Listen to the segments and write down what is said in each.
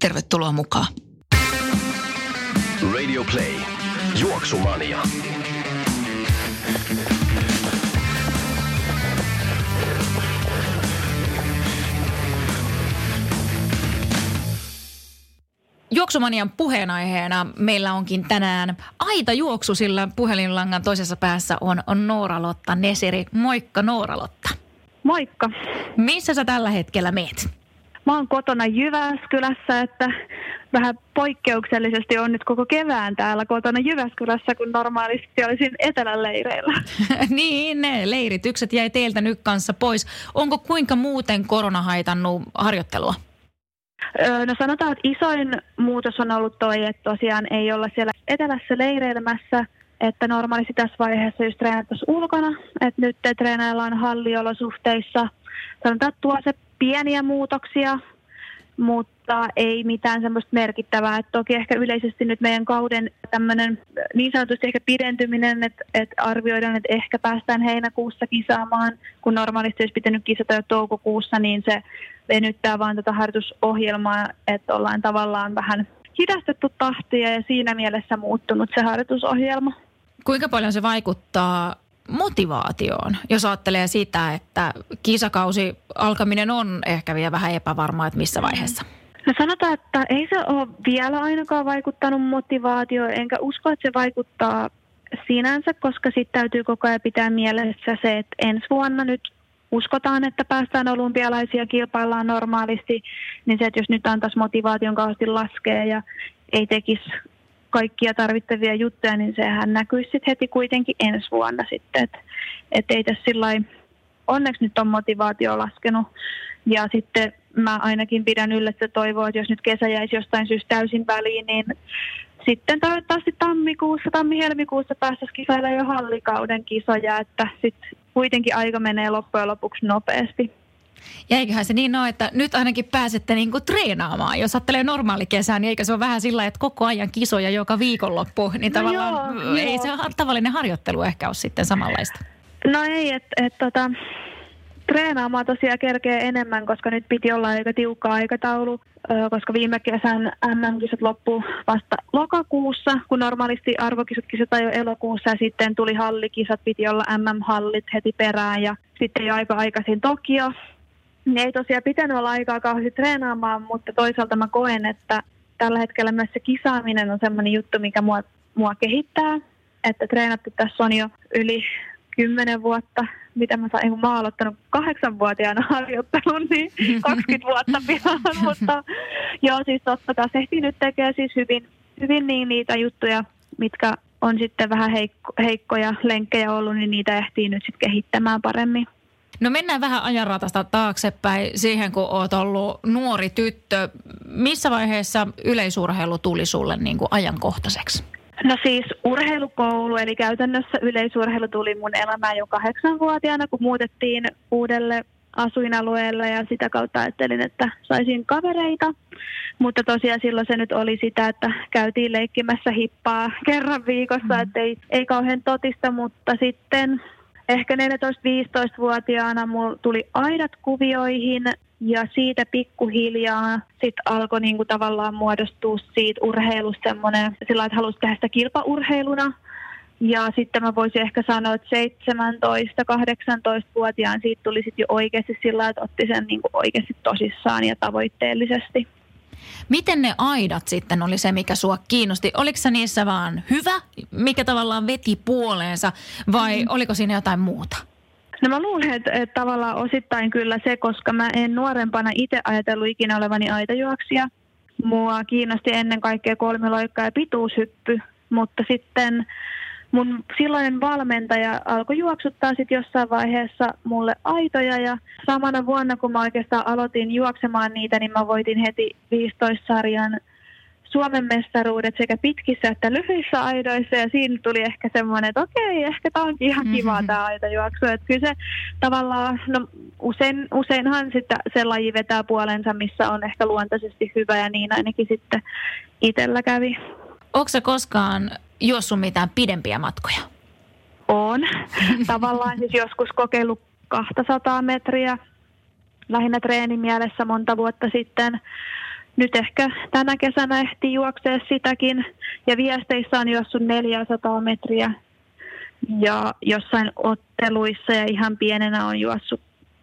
Tervetuloa mukaan. Radio Play. Juoksumania. Juoksumanian puheenaiheena meillä onkin tänään aita juoksu, sillä puhelinlangan toisessa päässä on, on Noora-Lotta Neseri. Moikka Noora-Lotta. Moikka. Missä sä tällä hetkellä meet? Mä oon kotona Jyväskylässä, että vähän poikkeuksellisesti on nyt koko kevään täällä kotona Jyväskylässä, kun normaalisti olisin etelän leireillä. niin, ne leiritykset jäi teiltä nyt kanssa pois. Onko kuinka muuten korona haitannut harjoittelua? No sanotaan, että isoin muutos on ollut toi, että tosiaan ei olla siellä etelässä leireilemässä, että normaalisti tässä vaiheessa just treenattaisiin ulkona, että nyt treenaillaan halliolosuhteissa. Sanotaan, että tuo se pieniä muutoksia, mutta ei mitään semmoista merkittävää. Et toki ehkä yleisesti nyt meidän kauden tämmöinen niin sanotusti ehkä pidentyminen, että et arvioidaan, että ehkä päästään heinäkuussa kisaamaan, kun normaalisti olisi pitänyt kisata jo toukokuussa, niin se venyttää vaan tätä harjoitusohjelmaa, että ollaan tavallaan vähän hidastettu tahtia ja siinä mielessä muuttunut se harjoitusohjelma. Kuinka paljon se vaikuttaa motivaatioon, jos ajattelee sitä, että kisakausi alkaminen on ehkä vielä vähän epävarmaa, että missä vaiheessa? No sanotaan, että ei se ole vielä ainakaan vaikuttanut motivaatioon, enkä usko, että se vaikuttaa sinänsä, koska sitten täytyy koko ajan pitää mielessä se, että ensi vuonna nyt uskotaan, että päästään olympialaisia kilpaillaan normaalisti, niin se, että jos nyt antaisi motivaation kauheasti laskea ja ei tekisi kaikkia tarvittavia juttuja, niin sehän näkyisi sitten heti kuitenkin ensi vuonna sitten. Että et ei tässä sillä onneksi nyt on motivaatio laskenut. Ja sitten mä ainakin pidän yllä, että toivoa, että jos nyt kesä jäisi jostain syystä täysin väliin, niin sitten toivottavasti tammikuussa, tammi-helmikuussa päästäisiin kisailemaan jo hallikauden kisoja, että sitten kuitenkin aika menee loppujen lopuksi nopeasti. Ja eiköhän se niin ole, että nyt ainakin pääsette niinku treenaamaan. Jos ajattelee normaali kesää, niin eikö se ole vähän sillä, että koko ajan kisoja joka viikonloppu, niin no tavallaan joo, ei joo. se tavallinen harjoittelu ehkä ole sitten samanlaista. No ei, että et, tota, treenaamaan tosiaan kerkee enemmän, koska nyt piti olla aika tiukka aikataulu, koska viime kesän MM-kisat loppuu vasta lokakuussa, kun normaalisti arvokisat kisataan jo elokuussa ja sitten tuli hallikisat, piti olla MM-hallit heti perään ja sitten jo aika aikaisin Tokio. Niin ei tosiaan pitänyt olla aikaa kauheasti treenaamaan, mutta toisaalta mä koen, että tällä hetkellä myös se kisaaminen on semmoinen juttu, mikä mua, mua kehittää. Että treenattu tässä on jo yli kymmenen vuotta, mitä mä sain, kun mä oon aloittanut kahdeksanvuotiaana harjoittelun, niin 20 vuotta pian, mutta joo, siis totta kai ehtii nyt tekee siis hyvin, hyvin niin niitä juttuja, mitkä on sitten vähän heikko, heikkoja lenkkejä ollut, niin niitä ehtii nyt sitten kehittämään paremmin. No mennään vähän ajanratasta taaksepäin siihen, kun oot ollut nuori tyttö. Missä vaiheessa yleisurheilu tuli sulle niin kuin ajankohtaiseksi? No siis urheilukoulu, eli käytännössä yleisurheilu tuli mun elämään jo kahdeksanvuotiaana, kun muutettiin uudelle asuinalueelle ja sitä kautta ajattelin, että saisin kavereita. Mutta tosiaan silloin se nyt oli sitä, että käytiin leikkimässä hippaa kerran viikossa, mm. että ei, ei kauhean totista, mutta sitten ehkä 14-15-vuotiaana mulla tuli aidat kuvioihin ja siitä pikkuhiljaa sitten alkoi niinku tavallaan muodostua siitä urheilusta semmoinen, sillä että halusi tehdä sitä kilpaurheiluna. Ja sitten mä voisin ehkä sanoa, että 17-18-vuotiaan siitä tuli sitten jo oikeasti sillä että otti sen niinku oikeasti tosissaan ja tavoitteellisesti. Miten ne aidat sitten oli se, mikä sua kiinnosti? Oliko se niissä vaan hyvä, mikä tavallaan veti puoleensa vai mm. oliko siinä jotain muuta? No mä luulen, että, että tavallaan osittain kyllä se, koska mä en nuorempana itse ajatellut ikinä olevani aitajuoksija. Mua kiinnosti ennen kaikkea kolmiloikka ja pituushyppy, mutta sitten mun silloinen valmentaja alkoi juoksuttaa sitten jossain vaiheessa mulle aitoja ja samana vuonna kun mä oikeastaan aloitin juoksemaan niitä, niin mä voitin heti 15-sarjan Suomen mestaruudet sekä pitkissä että lyhyissä aidoissa ja siinä tuli ehkä semmoinen, että okei, ehkä tämä onkin ihan kiva mm-hmm. tämä aitajuoksu. Että kyllä se tavallaan, no usein, useinhan sitten se laji vetää puolensa, missä on ehkä luontaisesti hyvä ja niin ainakin sitten itsellä kävi. Onko se koskaan juossut mitään pidempiä matkoja? On. Tavallaan siis joskus kokeillut 200 metriä lähinnä treenimielessä monta vuotta sitten nyt ehkä tänä kesänä ehtii juoksea sitäkin. Ja viesteissä on juossut 400 metriä ja jossain otteluissa ja ihan pienenä on juossut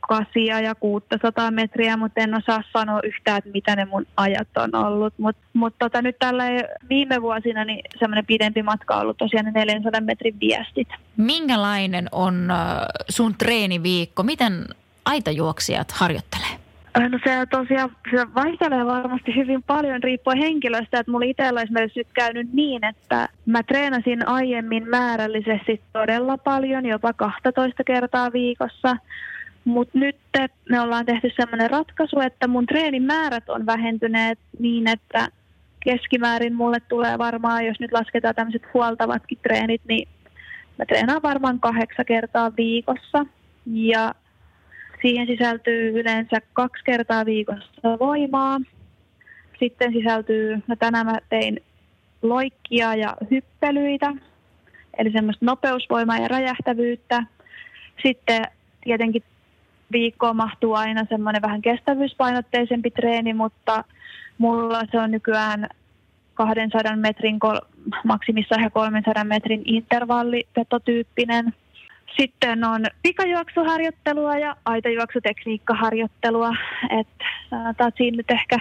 kasia ja 600 metriä, mutta en osaa sanoa yhtään, että mitä ne mun ajat on ollut. Mutta mut tota, nyt tällä viime vuosina niin semmoinen pidempi matka on ollut tosiaan 400 metrin viestit. Minkälainen on sun treeniviikko? Miten aitajuoksijat harjoittelee? Äh, no se tosiaan se vaihtelee varmasti hyvin paljon riippuen henkilöstä, että mulla itsellä esimerkiksi nyt käynyt niin, että mä treenasin aiemmin määrällisesti todella paljon, jopa 12 kertaa viikossa. Mutta nyt me ollaan tehty sellainen ratkaisu, että mun treenin määrät on vähentyneet niin, että keskimäärin mulle tulee varmaan, jos nyt lasketaan tämmöiset huoltavatkin treenit, niin mä treenaan varmaan kahdeksan kertaa viikossa. Ja Siihen sisältyy yleensä kaksi kertaa viikossa voimaa. Sitten sisältyy, no tänään mä tein loikkia ja hyppelyitä, eli semmoista nopeusvoimaa ja räjähtävyyttä. Sitten tietenkin viikkoon mahtuu aina semmoinen vähän kestävyyspainotteisempi treeni, mutta mulla se on nykyään 200 metrin, maksimissaan ja 300 metrin intervallivetotyyppinen – sitten on pikajuoksuharjoittelua ja aitajuoksutekniikkaharjoittelua. Että sanotaan, siinä nyt ehkä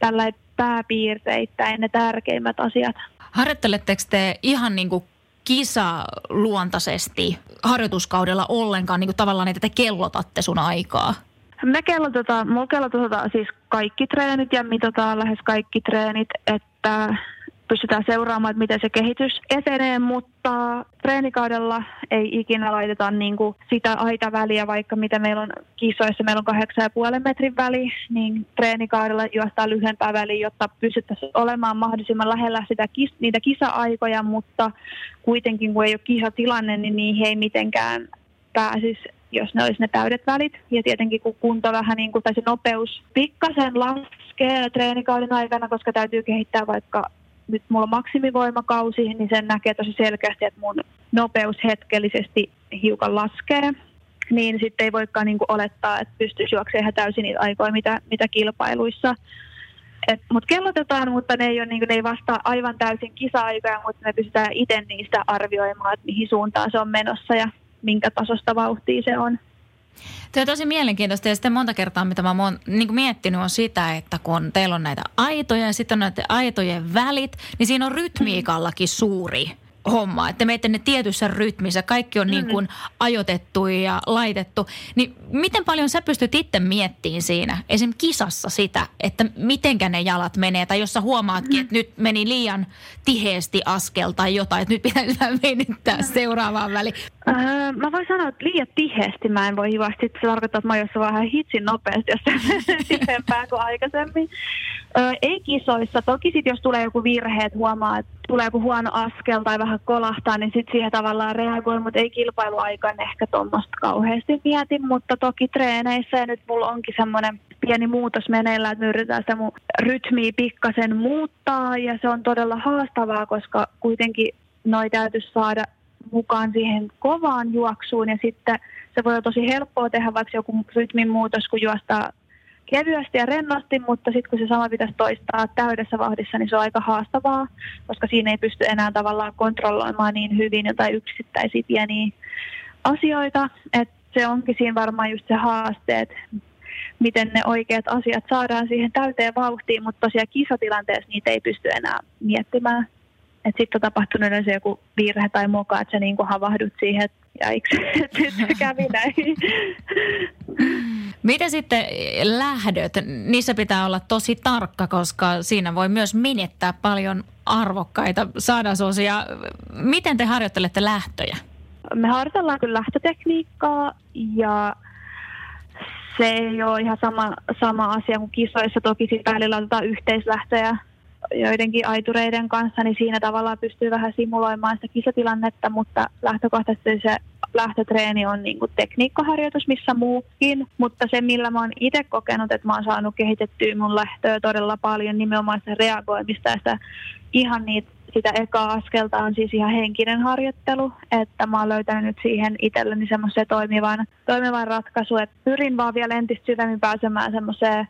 tällä pääpiirteittäin ne tärkeimmät asiat. Harjoitteletteko te ihan niin kuin kisaluontaisesti harjoituskaudella ollenkaan, niin kuin tavallaan, että te kellotatte sun aikaa? Me kellotetaan, mulla kellotetaan siis kaikki treenit ja mitataan lähes kaikki treenit, että pystytään seuraamaan, että miten se kehitys etenee, mutta treenikaudella ei ikinä laiteta niin kuin sitä aitaväliä, vaikka mitä meillä on kisoissa, meillä on 8,5 metrin väli, niin treenikaudella juostaan lyhyempää väliä, jotta pystyttäisiin olemaan mahdollisimman lähellä sitä, niitä kisa-aikoja, mutta kuitenkin kun ei ole kisatilanne, niin niihin ei mitenkään pääsisi jos ne olisi ne täydet välit. Ja tietenkin kun kunto vähän niin kuin, tai se nopeus pikkasen laskee treenikauden aikana, koska täytyy kehittää vaikka nyt mulla on maksimivoimakausi, niin sen näkee tosi selkeästi, että mun nopeus hetkellisesti hiukan laskee. Niin sitten ei voikaan niin olettaa, että pystyisi juoksemaan ihan täysin niitä aikoja, mitä, mitä kilpailuissa. Mutta kellotetaan, mutta ne ei, ole, niin kuin, ne ei vastaa aivan täysin kisa-aikoja, mutta me pystytään itse niistä arvioimaan, että mihin suuntaan se on menossa ja minkä tasosta vauhtia se on. Tuo on tosi mielenkiintoista ja sitten monta kertaa, mitä mä oon niin miettinyt on sitä, että kun teillä on näitä aitoja ja sitten on näiden aitojen välit, niin siinä on rytmiikallakin suuri homma, että menette ne tietyssä rytmissä, kaikki on niin mm. kuin ajoitettu ja laitettu. Niin miten paljon sä pystyt itse miettimään siinä, esim. kisassa sitä, että mitenkä ne jalat menee, tai jos sä huomaatkin, että nyt meni liian tiheesti askel tai jotain, että nyt pitäisi vähän venyttää seuraavaan väliin. Öö, mä voin sanoa, että liian tiheesti mä en voi hivasti. Se tarkoittaa, että mä oon vähän hitsin nopeasti, jos tiheämpää kuin aikaisemmin. Öö, ei kisoissa. Toki sit, jos tulee joku virhe, että huomaa, että tulee joku huono askel tai vähän kolahtaa, niin sitten siihen tavallaan reagoi, mutta ei kilpailuaikaan ehkä tuommoista kauheasti mieti, mutta toki treeneissä ja nyt mulla onkin semmoinen pieni muutos meneillään, että me yritetään sitä mun rytmiä pikkasen muuttaa. Ja se on todella haastavaa, koska kuitenkin noi täytyisi saada mukaan siihen kovaan juoksuun. Ja sitten se voi olla tosi helppoa tehdä vaikka joku rytmin muutos, kun juostaa kevyesti ja rennosti, mutta sitten kun se sama pitäisi toistaa täydessä vauhdissa, niin se on aika haastavaa, koska siinä ei pysty enää tavallaan kontrolloimaan niin hyvin jotain yksittäisiä pieniä asioita. Et se onkin siinä varmaan just se haaste, että miten ne oikeat asiat saadaan siihen täyteen vauhtiin, mutta tosiaan kisatilanteessa niitä ei pysty enää miettimään. Että sitten on tapahtunut yleensä joku virhe tai moka, että sä niin havahdut siihen, että että nyt se kävi näin. Miten sitten lähdöt? Niissä pitää olla tosi tarkka, koska siinä voi myös menettää paljon arvokkaita sadasosia. Miten te harjoittelette lähtöjä? Me harjoitellaan kyllä lähtötekniikkaa ja se ei ole ihan sama, sama asia kuin kisoissa. Toki sitten välillä otetaan yhteislähtöjä joidenkin aitureiden kanssa, niin siinä tavallaan pystyy vähän simuloimaan sitä kisatilannetta, mutta lähtökohtaisesti se lähtötreeni on niin kuin tekniikkaharjoitus, missä muukin, mutta se millä mä oon itse kokenut, että mä oon saanut kehitettyä mun lähtöä todella paljon nimenomaan sitä reagoimista ja sitä ihan niitä sitä ekaa askelta on siis ihan henkinen harjoittelu, että mä oon löytänyt nyt siihen itselleni semmoisen toimivan, toimivan ratkaisu, että pyrin vaan vielä entistä syvemmin pääsemään semmoiseen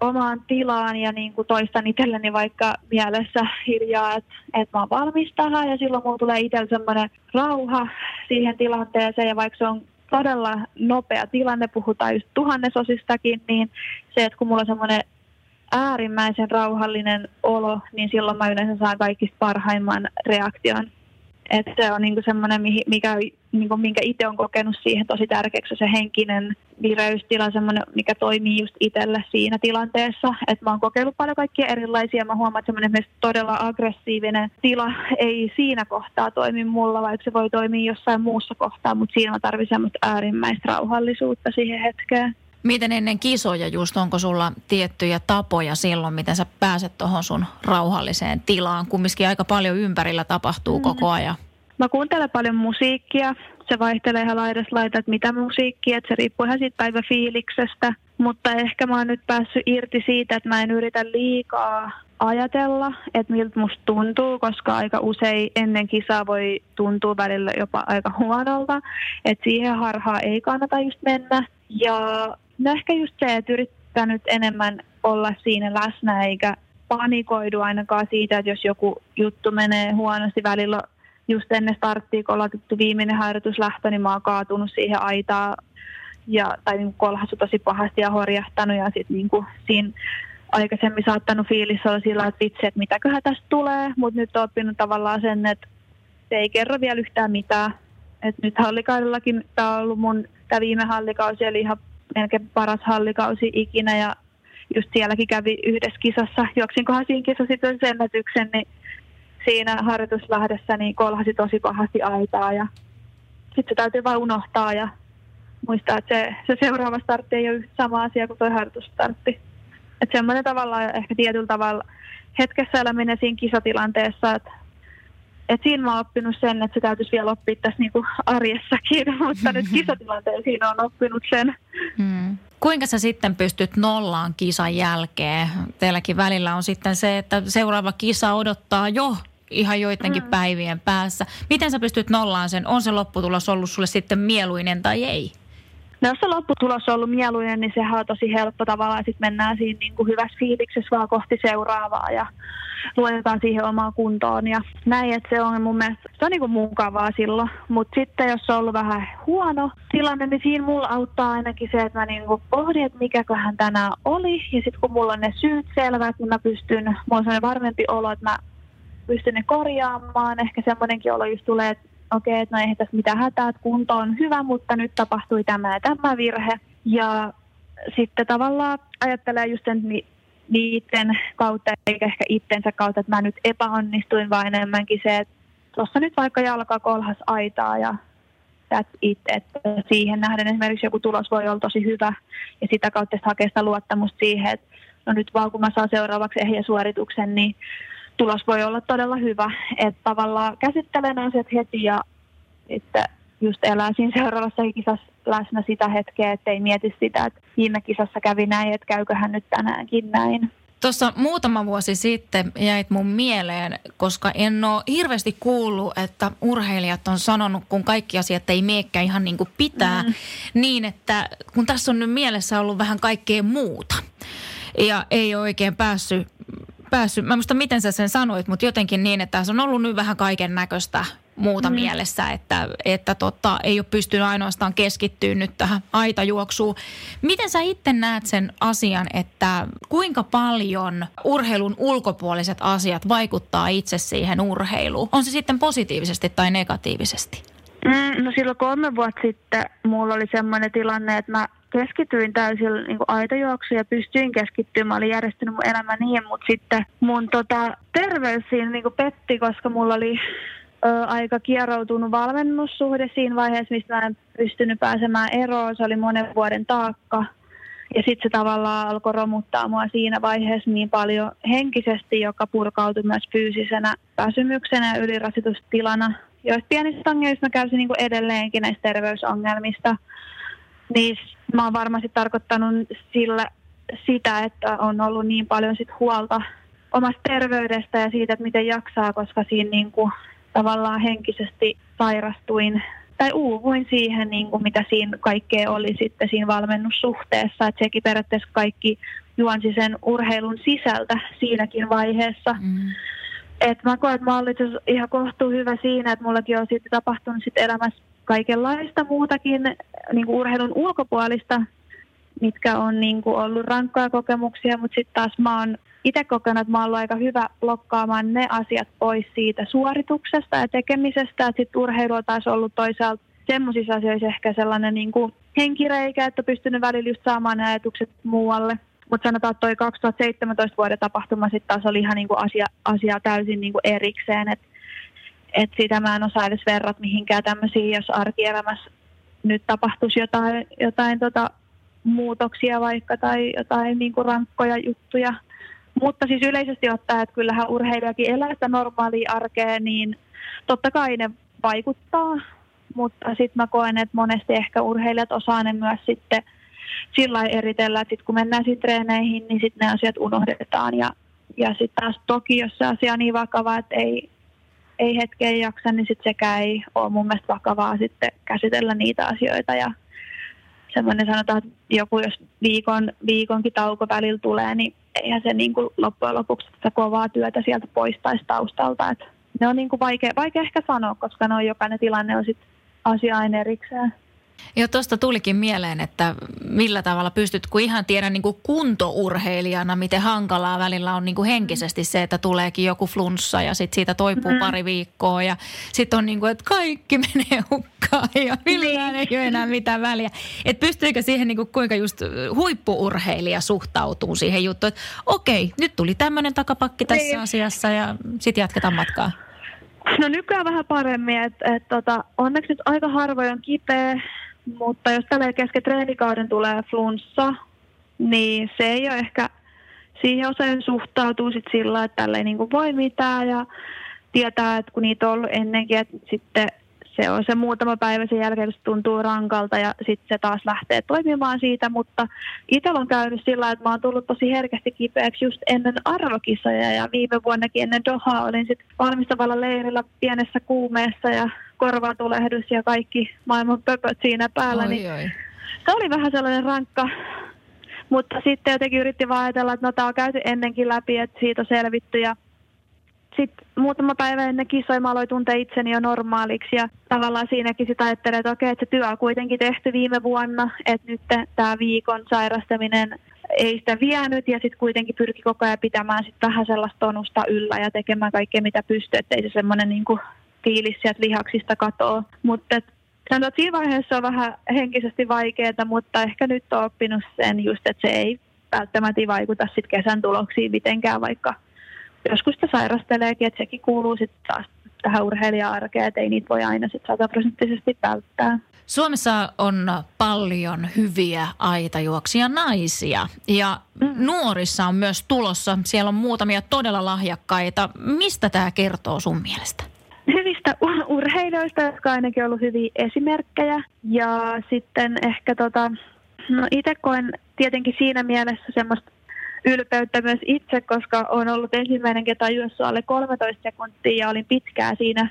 omaan tilaan ja niin kuin toistan itselleni vaikka mielessä hiljaa, että, että mä oon valmis tähän ja silloin mulla tulee itsellä semmoinen rauha siihen tilanteeseen ja vaikka se on todella nopea tilanne, puhutaan just tuhannesosistakin, niin se, että kun mulla on semmoinen äärimmäisen rauhallinen olo, niin silloin mä yleensä saan kaikista parhaimman reaktion. Et se on niinku semmoinen, mikä, niinku, minkä itse on kokenut siihen tosi tärkeäksi, se henkinen vireystila, semmoinen, mikä toimii just itselle siinä tilanteessa. Et mä oon kokeillut paljon kaikkia erilaisia. Mä huomaan, että semmoinen todella aggressiivinen tila ei siinä kohtaa toimi mulla, vaikka se voi toimia jossain muussa kohtaa, mutta siinä mä tarvitsen semmoista äärimmäistä rauhallisuutta siihen hetkeen. Miten ennen kisoja just, onko sulla tiettyjä tapoja silloin, miten sä pääset tuohon sun rauhalliseen tilaan? Kumminkin aika paljon ympärillä tapahtuu mm. koko ajan. Mä kuuntelen paljon musiikkia. Se vaihtelee ihan laidasta laita, että mitä musiikkia, että se riippuu ihan siitä päiväfiiliksestä. Mutta ehkä mä oon nyt päässyt irti siitä, että mä en yritä liikaa ajatella, että miltä musta tuntuu, koska aika usein ennen kisaa voi tuntua välillä jopa aika huonolta. Että siihen harhaan ei kannata just mennä. Ja No ehkä just se, että yrittää nyt enemmän olla siinä läsnä eikä panikoidu ainakaan siitä, että jos joku juttu menee huonosti välillä just ennen starttia, kun ollaan viimeinen harjoituslähtö, niin mä oon kaatunut siihen aitaa ja, tai niin kolhasu tosi pahasti ja horjahtanut ja sitten niin siinä aikaisemmin saattanut fiilis olla sillä, että vitsi, että mitäköhän tästä tulee, mutta nyt on oppinut tavallaan sen, että se ei kerro vielä yhtään mitään. Et nyt hallikaudellakin tämä on ollut mun, tämä viime hallikausi oli ihan melkein paras hallikausi ikinä ja just sielläkin kävi yhdessä kisassa, juoksinkohan siinä kisassa sitten ennätyksen, niin siinä harjoituslähdessä niin kolhasi tosi pahasti aitaa ja sitten se täytyy vain unohtaa ja muistaa, että se, se seuraava startti ei ole sama asia kuin tuo harjoitusstartti. Että semmoinen tavallaan ehkä tietyllä tavalla hetkessä eläminen siinä kisatilanteessa, että et siinä mä oon oppinut sen, että se täytyisi vielä oppia tässä niinku arjessakin, mutta nyt kisatilanteen siinä on oppinut sen. Hmm. Kuinka sä sitten pystyt nollaan kisan jälkeen? Teilläkin välillä on sitten se, että seuraava kisa odottaa jo ihan joidenkin mm. päivien päässä. Miten sä pystyt nollaan sen? On se lopputulos ollut sulle sitten mieluinen tai ei? No jos se lopputulos on ollut mieluinen, niin sehän on tosi helppo tavallaan. Sitten mennään siinä niin kuin hyvässä fiiliksessä vaan kohti seuraavaa ja luotetaan siihen omaan kuntoon. Ja näin, että se on mun mielestä se on niin kuin mukavaa silloin. Mutta sitten jos on ollut vähän huono tilanne, niin siinä mulla auttaa ainakin se, että mä niin kuin pohdin, että mikäköhän tänään oli. Ja sitten kun mulla on ne syyt selvät, niin mä pystyn, mulla on sellainen varmempi olo, että mä pystyn ne korjaamaan. Ehkä semmoinenkin olo just tulee, että okei, okay, että no eihän tässä mitään hätää, että kunto on hyvä, mutta nyt tapahtui tämä ja tämä virhe. Ja sitten tavallaan ajattelee just sen niiden kautta, eikä ehkä itsensä kautta, että mä nyt epäonnistuin, vaan enemmänkin se, että tuossa nyt vaikka jalka kolhas aitaa ja it, että siihen nähden esimerkiksi joku tulos voi olla tosi hyvä ja sitä kautta hakea sitä luottamusta siihen, että no nyt vaan kun mä saan seuraavaksi ehjä suorituksen, niin tulos voi olla todella hyvä. Että tavallaan käsittelen asiat heti ja että just elää siinä seuraavassa kisassa läsnä sitä hetkeä, ettei mieti sitä, että viime kisassa kävi näin, että käyköhän nyt tänäänkin näin. Tuossa muutama vuosi sitten jäit mun mieleen, koska en ole hirveästi kuullut, että urheilijat on sanonut, kun kaikki asiat ei miekkä ihan niin kuin pitää, mm. niin että kun tässä on nyt mielessä ollut vähän kaikkea muuta ja ei ole oikein päässyt päässyt, mä muista miten sä sen sanoit, mutta jotenkin niin, että se on ollut nyt vähän kaiken näköistä muuta mm. mielessä, että, että tota, ei ole pystynyt ainoastaan keskittyä nyt tähän aitajuoksuun. Miten sä itse näet sen asian, että kuinka paljon urheilun ulkopuoliset asiat vaikuttaa itse siihen urheiluun? On se sitten positiivisesti tai negatiivisesti? Mm, no silloin kolme vuotta sitten mulla oli semmoinen tilanne, että mä keskityin täysin niin aitojuoksuun ja pystyin keskittymään. Mä olin järjestänyt mun elämä niin, mutta sitten mun tota, terveys siinä niin petti, koska mulla oli ö, aika kieroutunut valmennussuhde siinä vaiheessa, mistä mä en pystynyt pääsemään eroon. Se oli monen vuoden taakka. Ja sitten se tavallaan alkoi romuttaa mua siinä vaiheessa niin paljon henkisesti, joka purkautui myös fyysisenä väsymyksenä ja ylirasitustilana. Joista pienistä ongelmista mä käysin niin edelleenkin näistä terveysongelmista. Niin mä oon varmasti tarkoittanut sillä sitä, että on ollut niin paljon sit huolta omasta terveydestä ja siitä, että miten jaksaa, koska siinä niin kuin tavallaan henkisesti sairastuin tai uuvuin siihen, niin kuin mitä siinä kaikkea oli sitten siinä valmennussuhteessa. Että sekin periaatteessa kaikki juonsi sen urheilun sisältä siinäkin vaiheessa. Mm. Et mä koen, että mä olin ihan kohtuu hyvä siinä, että mullakin on sitten tapahtunut sit elämässä kaikenlaista muutakin niin kuin urheilun ulkopuolista, mitkä on niin kuin ollut rankkoja kokemuksia, mutta sitten taas mä oon itse kokenut, että mä oon ollut aika hyvä lokkaamaan ne asiat pois siitä suorituksesta ja tekemisestä, että sitten urheilu on taas ollut toisaalta semmoisissa asioissa ehkä sellainen niin kuin henkireikä, että pystynyt välillä just saamaan ne ajatukset muualle. Mutta sanotaan, että toi 2017 vuoden tapahtuma sitten taas oli ihan niin kuin asia, asia täysin niin kuin erikseen, että et sitä mä en osaa edes verrata mihinkään tämmöisiin, jos arkielämässä nyt tapahtuisi jotain, jotain tota muutoksia vaikka tai jotain niin kuin rankkoja juttuja. Mutta siis yleisesti ottaen, että kyllähän urheilijakin elää sitä normaalia arkea, niin totta kai ne vaikuttaa. Mutta sitten mä koen, että monesti ehkä urheilijat osaa ne myös sitten sillä eritellä, että sit kun mennään sitten treeneihin, niin sitten ne asiat unohdetaan. Ja, ja sitten taas toki, jos se asia on niin vakava, että ei, ei hetkeen jaksa, niin sitten sekään ei ole mun mielestä vakavaa sitten käsitellä niitä asioita. Ja semmoinen sanotaan, että joku jos viikon, viikonkin tauko välillä tulee, niin eihän se niin kuin loppujen lopuksi sitä kovaa työtä sieltä poistaisi taustalta. Et ne on niin kuin vaikea, vaikea ehkä sanoa, koska ne on jokainen tilanne on sitten asia erikseen. Joo, tuosta tulikin mieleen, että millä tavalla pystyt, kun ihan tiedän niin kuin kuntourheilijana, miten hankalaa välillä on niin kuin henkisesti se, että tuleekin joku flunssa ja sitten siitä toipuu mm. pari viikkoa ja sitten on niin kuin, että kaikki menee hukkaan ja millään ei ole enää mitään väliä. Että pystyykö siihen niin kuin, kuinka just huippuurheilija suhtautuu siihen juttuun, että okei, nyt tuli tämmöinen takapakki tässä niin. asiassa ja sitten jatketaan matkaa. No nykyään vähän paremmin, että et, tota, onneksi nyt aika harvoin on kipeä, mutta jos tällä kesken treenikauden tulee flunssa, niin se ei ole ehkä, siihen usein suhtautuu sit sillä, että tällä ei niin voi mitään ja tietää, että kun niitä on ollut ennenkin, että sitten se on se muutama päivä sen jälkeen, kun se tuntuu rankalta ja sitten se taas lähtee toimimaan siitä, mutta itsellä on käynyt sillä että mä oon tullut tosi herkästi kipeäksi just ennen arvokisoja ja viime vuonnakin ennen Doha olin sitten valmistavalla leirillä pienessä kuumeessa ja korvatulehdus ja kaikki maailman pöpöt siinä päällä, oi, niin oi. se oli vähän sellainen rankka mutta sitten jotenkin yritti vaan ajatella, että no tämä on käyty ennenkin läpi, että siitä on selvitty ja sitten muutama päivä ennen kisoja mä aloin tuntea itseni jo normaaliksi ja tavallaan siinäkin sitä ajattelee, että okei, että se työ on kuitenkin tehty viime vuonna, että nyt tämä viikon sairastaminen ei sitä vienyt ja sitten kuitenkin pyrki koko ajan pitämään sit vähän sellaista tonusta yllä ja tekemään kaikkea mitä pystyy, ettei se semmoinen niinku fiilis sieltä lihaksista katoa. Mutta sanotaan, että siinä vaiheessa on vähän henkisesti vaikeaa, mutta ehkä nyt on oppinut sen just, että se ei välttämättä vaikuta sit kesän tuloksiin mitenkään, vaikka joskus sitä sairasteleekin, että sekin kuuluu sitten taas tähän urheilija-arkeen, että ei niitä voi aina sitten sataprosenttisesti välttää. Suomessa on paljon hyviä aitajuoksia naisia ja mm. nuorissa on myös tulossa. Siellä on muutamia todella lahjakkaita. Mistä tämä kertoo sun mielestä? Hyvistä urheilijoista, jotka on ainakin ollut hyviä esimerkkejä. Ja sitten ehkä tota, no itse koen tietenkin siinä mielessä semmoista ylpeyttä myös itse, koska olen ollut ensimmäinen, ketä juossut alle 13 sekuntia ja olin pitkää siinä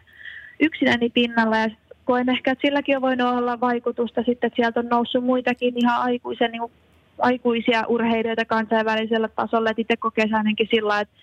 yksinäni pinnalla ja koen ehkä, että silläkin on voinut olla vaikutusta sitten, että sieltä on noussut muitakin ihan aikuisen, niin kuin, aikuisia urheilijoita kansainvälisellä tasolla, että itse kokee ainakin sillä että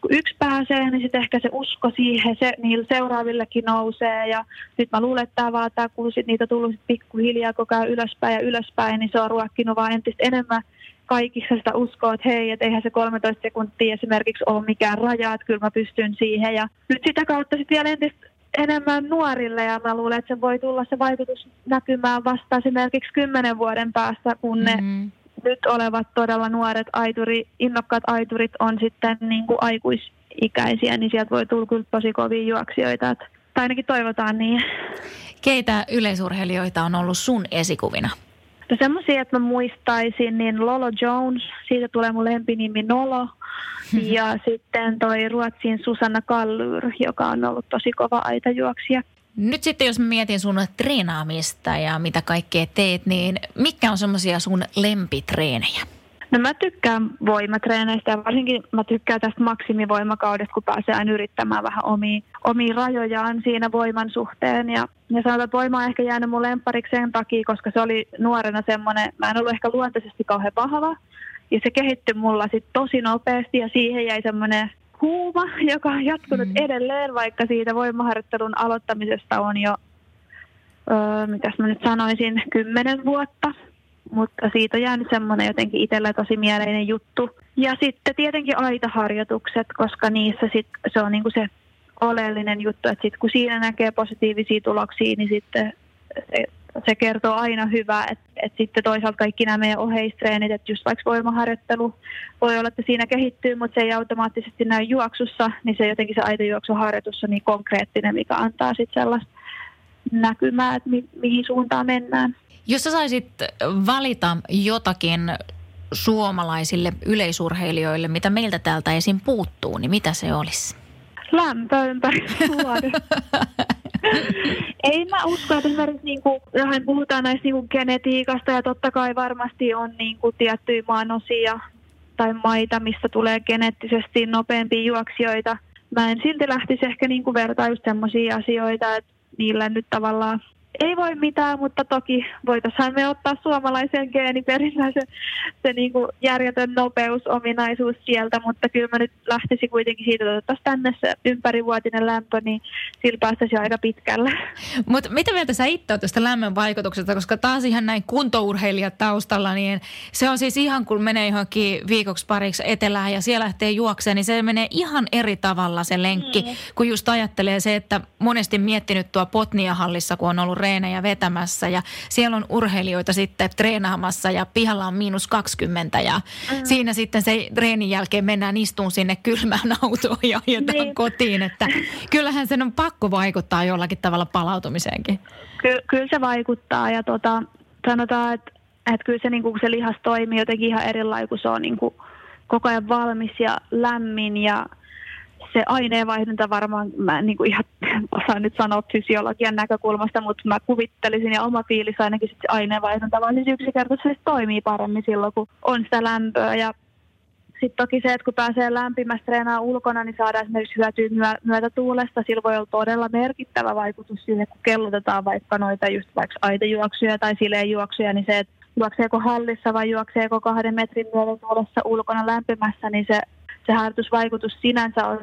kun yksi pääsee, niin sitten ehkä se usko siihen se, niillä seuraavillekin nousee. Ja nyt mä luulen, että tämä vaan tämä, kun sit niitä tullut pikkuhiljaa koko ajan ylöspäin ja ylöspäin, niin se on ruokkinut vaan entistä enemmän kaikissa sitä uskoa, että hei, että eihän se 13 sekuntia esimerkiksi ole mikään raja, että kyllä mä pystyn siihen. Ja nyt sitä kautta sitten vielä entistä enemmän nuorille ja mä luulen, että se voi tulla se vaikutus näkymään vasta esimerkiksi kymmenen vuoden päästä, kun ne mm-hmm. nyt olevat todella nuoret aituri, innokkaat aiturit on sitten niin kuin aikuisikäisiä, niin sieltä voi tulla kyllä tosi kovia juoksijoita, että, tai ainakin toivotaan niin. Keitä yleisurheilijoita on ollut sun esikuvina? No semmoisia, että mä muistaisin, niin Lolo Jones, siitä tulee mun lempinimi Nolo. Ja sitten toi Ruotsin Susanna Kallur, joka on ollut tosi kova aitajuoksija. Nyt sitten jos mä mietin sun treenaamista ja mitä kaikkea teet, niin mikä on semmoisia sun lempitreenejä? No mä tykkään voimatreeneistä ja varsinkin mä tykkään tästä maksimivoimakaudesta, kun pääsee aina yrittämään vähän omia, omia rajojaan siinä voiman suhteen. Ja, ja sanotaan, että voima on ehkä jäänyt mun lemppariksi sen takia, koska se oli nuorena semmoinen, mä en ollut ehkä luontaisesti kauhean vahva. Ja se kehittyi mulla sitten tosi nopeasti ja siihen jäi semmoinen huuma, joka on jatkunut mm. edelleen, vaikka siitä voimaharjoittelun aloittamisesta on jo, öö, mitäs mä nyt sanoisin, kymmenen vuotta mutta siitä on jäänyt semmoinen jotenkin itsellä tosi mieleinen juttu. Ja sitten tietenkin aitaharjoitukset, koska niissä sit se on niinku se oleellinen juttu, että sit kun siinä näkee positiivisia tuloksia, niin sitten se, se kertoo aina hyvää, että et sitten toisaalta kaikki nämä meidän oheistreenit, että just vaikka voimaharjoittelu voi olla, että siinä kehittyy, mutta se ei automaattisesti näy juoksussa, niin se jotenkin se aitojuoksuharjoitus on niin konkreettinen, mikä antaa sitten sellaista näkymää, että mi- mihin suuntaan mennään. Jos sä saisit valita jotakin suomalaisille yleisurheilijoille, mitä meiltä täältä esim. puuttuu, niin mitä se olisi? Lämpö ympäri Ei mä usko, että esimerkiksi niin kuin, puhutaan näistä niin kuin genetiikasta ja totta kai varmasti on niin kuin tiettyjä maanosia tai maita, mistä tulee geneettisesti nopeampia juoksijoita. Mä en silti lähtisi ehkä niin kuin vertaa just sellaisia asioita, että niillä nyt tavallaan ei voi mitään, mutta toki voitaisiin me ottaa suomalaisen geeniperinnän se, se niin kuin järjetön nopeusominaisuus sieltä, mutta kyllä mä nyt lähtisin kuitenkin siitä, että otettaisiin tänne se ympärivuotinen lämpö, niin sillä päästäisiin aika pitkälle. Mutta mitä mieltä sä itse olet tästä lämmön vaikutuksesta, koska taas ihan näin kuntourheilijat taustalla, niin se on siis ihan kun menee johonkin viikoksi pariksi etelään ja siellä lähtee juokseen, niin se menee ihan eri tavalla se lenkki, mm. kun just ajattelee se, että monesti miettinyt tuo Potnia-hallissa, kun on ollut treenejä vetämässä ja siellä on urheilijoita sitten treenaamassa ja pihalla on miinus 20 ja mm. siinä sitten se treenin jälkeen mennään istuun sinne kylmään autoon ja ajetaan niin. kotiin, että kyllähän sen on pakko vaikuttaa jollakin tavalla palautumiseenkin. Ky- kyllä se vaikuttaa ja tota, sanotaan, että, että kyllä se, niin kuin, se lihas toimii jotenkin ihan erilainen, kun se on niin kuin, koko ajan valmis ja lämmin ja se aineenvaihdunta varmaan, mä en niin kuin ihan osaa nyt sanoa fysiologian näkökulmasta, mutta mä kuvittelisin ja oma fiilis ainakin sit se aineenvaihdunta vaan siis yksinkertaisesti toimii paremmin silloin, kun on sitä lämpöä ja sitten toki se, että kun pääsee lämpimästä treenaa ulkona, niin saadaan esimerkiksi hyötyä myö- myötätuulesta. Sillä voi olla todella merkittävä vaikutus siihen, kun kellotetaan vaikka noita just vaikka aitajuoksuja tai juoksuja, niin se, että juokseeko hallissa vai juokseeko kahden metrin myötätuulessa ulkona lämpimässä, niin se se harjoitusvaikutus sinänsä on,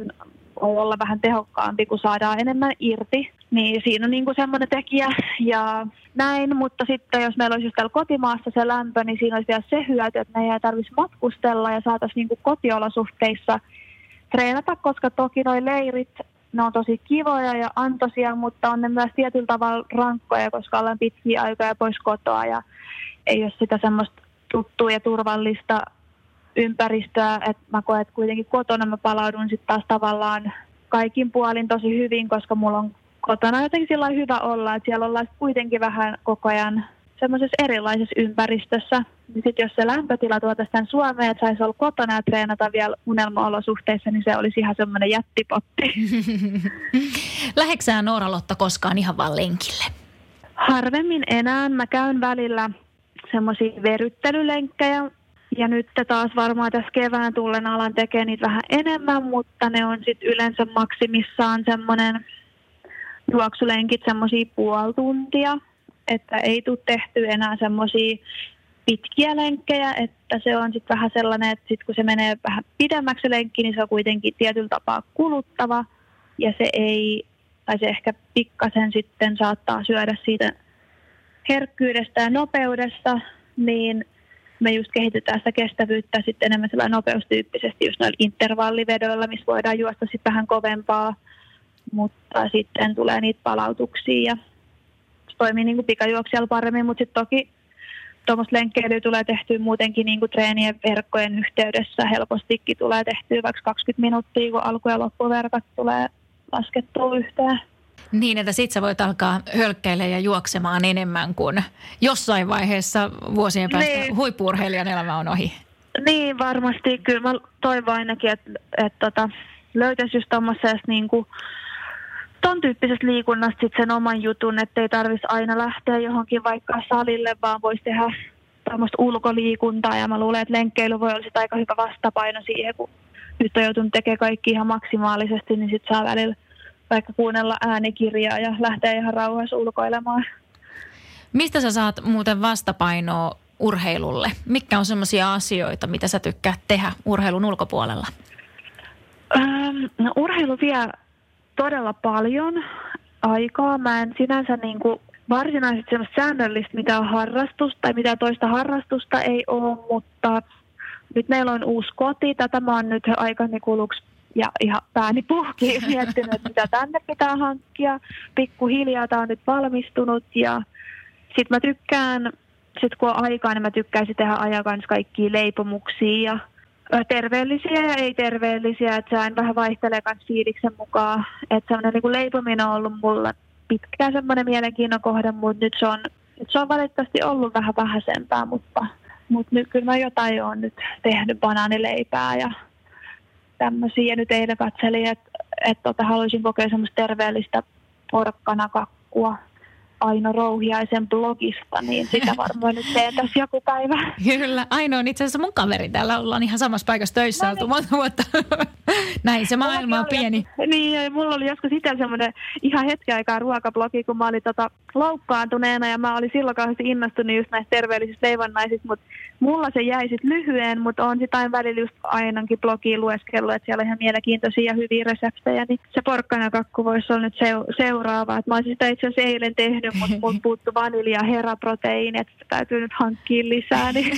voi olla vähän tehokkaampi, kun saadaan enemmän irti. Niin siinä on niin kuin semmoinen tekijä ja näin, mutta sitten jos meillä olisi just täällä kotimaassa se lämpö, niin siinä olisi vielä se hyöty, että me ei tarvitsisi matkustella ja saataisiin niin kuin kotiolosuhteissa treenata, koska toki noi leirit, ne on tosi kivoja ja antoisia, mutta on ne myös tietyllä tavalla rankkoja, koska ollaan pitkiä aikoja pois kotoa ja ei ole sitä semmoista tuttua ja turvallista ympäristöä, että mä koen, että kuitenkin kotona mä palaudun sitten taas tavallaan kaikin puolin tosi hyvin, koska mulla on kotona jotenkin sillä hyvä olla, että siellä ollaan kuitenkin vähän koko ajan semmoisessa erilaisessa ympäristössä. Niin sitten jos se lämpötila tuotaisiin tänne Suomeen, että saisi olla kotona ja treenata vielä unelmaolosuhteissa, niin se olisi ihan semmoinen jättipotti. Läheksää Noora-Lotta koskaan ihan vaan lenkille? Harvemmin enää. Mä käyn välillä semmoisia veryttelylenkkejä, ja nyt taas varmaan tässä kevään tullen alan tekee niitä vähän enemmän, mutta ne on sitten yleensä maksimissaan semmoinen juoksulenkit semmoisia puoli tuntia, että ei tule tehty enää semmoisia pitkiä lenkkejä, että se on sitten vähän sellainen, että sit kun se menee vähän pidemmäksi lenkki, niin se on kuitenkin tietyllä tapaa kuluttava. Ja se ei, tai se ehkä pikkasen sitten saattaa syödä siitä herkkyydestä ja nopeudesta, niin me just kehitetään sitä kestävyyttä sitten enemmän sellainen nopeustyyppisesti just noilla intervallivedoilla, missä voidaan juosta sitten vähän kovempaa mutta sitten tulee niitä palautuksia ja toimii niin kuin pikajuoksijalla paremmin, mutta sitten toki tuommoista lenkkeilyä tulee tehtyä muutenkin niin kuin treenien verkkojen yhteydessä. Helpostikin tulee tehtyä vaikka 20 minuuttia, kun alku- ja loppuverkat tulee laskettua yhteen. Niin, että sit sä voit alkaa hölkkäillä ja juoksemaan enemmän kuin jossain vaiheessa vuosien päästä niin. huippuurheilijan elämä on ohi. Niin, varmasti. Kyllä mä toivon ainakin, että, että tota, löytäisi just tuommoisesta niin kuin, ton tyyppisestä liikunnasta sit sen oman jutun, että ei tarvitsisi aina lähteä johonkin vaikka salille, vaan voisi tehdä tämmöistä ulkoliikuntaa. Ja mä luulen, että lenkkeily voi olla sit aika hyvä vastapaino siihen, kun nyt on joutunut tekemään kaikki ihan maksimaalisesti, niin sitten saa välillä vaikka kuunnella äänikirjaa ja lähteä ihan rauhassa ulkoilemaan. Mistä sä saat muuten vastapainoa urheilulle? Mikä on sellaisia asioita, mitä sä tykkäät tehdä urheilun ulkopuolella? Ähm, no, urheilu vie todella paljon aikaa. Mä en sinänsä niin kuin varsinaisesti semmoista säännöllistä mitä on harrastusta tai mitä toista harrastusta ei ole, mutta nyt meillä on uusi koti. Tätä mä oon nyt aikani kuluksi ja ihan pääni puhki miettinyt, että mitä tänne pitää hankkia. Pikkuhiljaa tämä on nyt valmistunut ja sitten mä tykkään, sit kun on aikaa, niin mä tykkäisin tehdä ajan kanssa kaikkia leipomuksia ja terveellisiä ja ei-terveellisiä, että se vähän vaihtelee myös fiiliksen mukaan. Että semmoinen niin leipominen on ollut mulla pitkään semmoinen mielenkiinnon kohde, mutta nyt se on, nyt se on valitettavasti ollut vähän vähäisempää, mutta, mutta nyt kyllä mä jotain olen nyt tehnyt banaanileipää ja tämmöisiä. Ja nyt eilen katselin, että, että tota, haluaisin kokea semmoista terveellistä porkkanakakkua Aino Rouhiaisen blogista, niin sitä varmaan nyt teen tässä joku päivä. Kyllä, Aino on itse asiassa mun kaveri. Täällä ollaan ihan samassa paikassa töissä no oltu niin. monta vuotta. Näin se maailma on pieni. Niin, mulla oli joskus itse semmoinen ihan hetki aikaa ruokablogi, kun mä olin tota loukkaantuneena ja mä olin silloin kauheasti innostunut just näistä terveellisistä leivonnaisista, mutta mulla se jäi sitten lyhyen, mutta on sitten aina välillä just ainakin blogiin lueskellut, että siellä on ihan mielenkiintoisia ja hyviä reseptejä, niin se porkkanakakku voisi olla nyt seuraava. Et mä olisin sitä itse asiassa eilen tehnyt, mutta mun puuttu vanilja ja heraproteiini, että täytyy nyt hankkia lisää, niin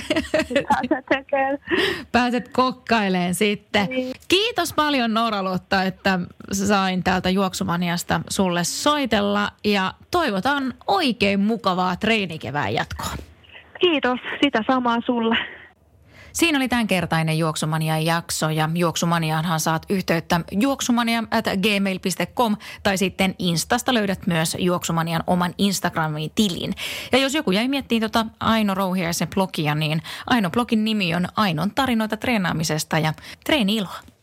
Pääset kokkaileen sitten. Niin. Kiitos paljon Noora Lotta, että sain täältä Juoksumaniasta sulle soitella ja toivotan oikein mukavaa treenikevään jatkoa. Kiitos, sitä samaa sulle. Siinä oli tämänkertainen Juoksumanian jakso ja Juoksumaniaanhan saat yhteyttä juoksumania at gmail.com tai sitten Instasta löydät myös Juoksumanian oman Instagramin tilin. Ja jos joku jäi miettimään tuota Aino Rouhiaisen blogia, niin Aino blogin nimi on Ainon tarinoita treenaamisesta ja treeni iloa.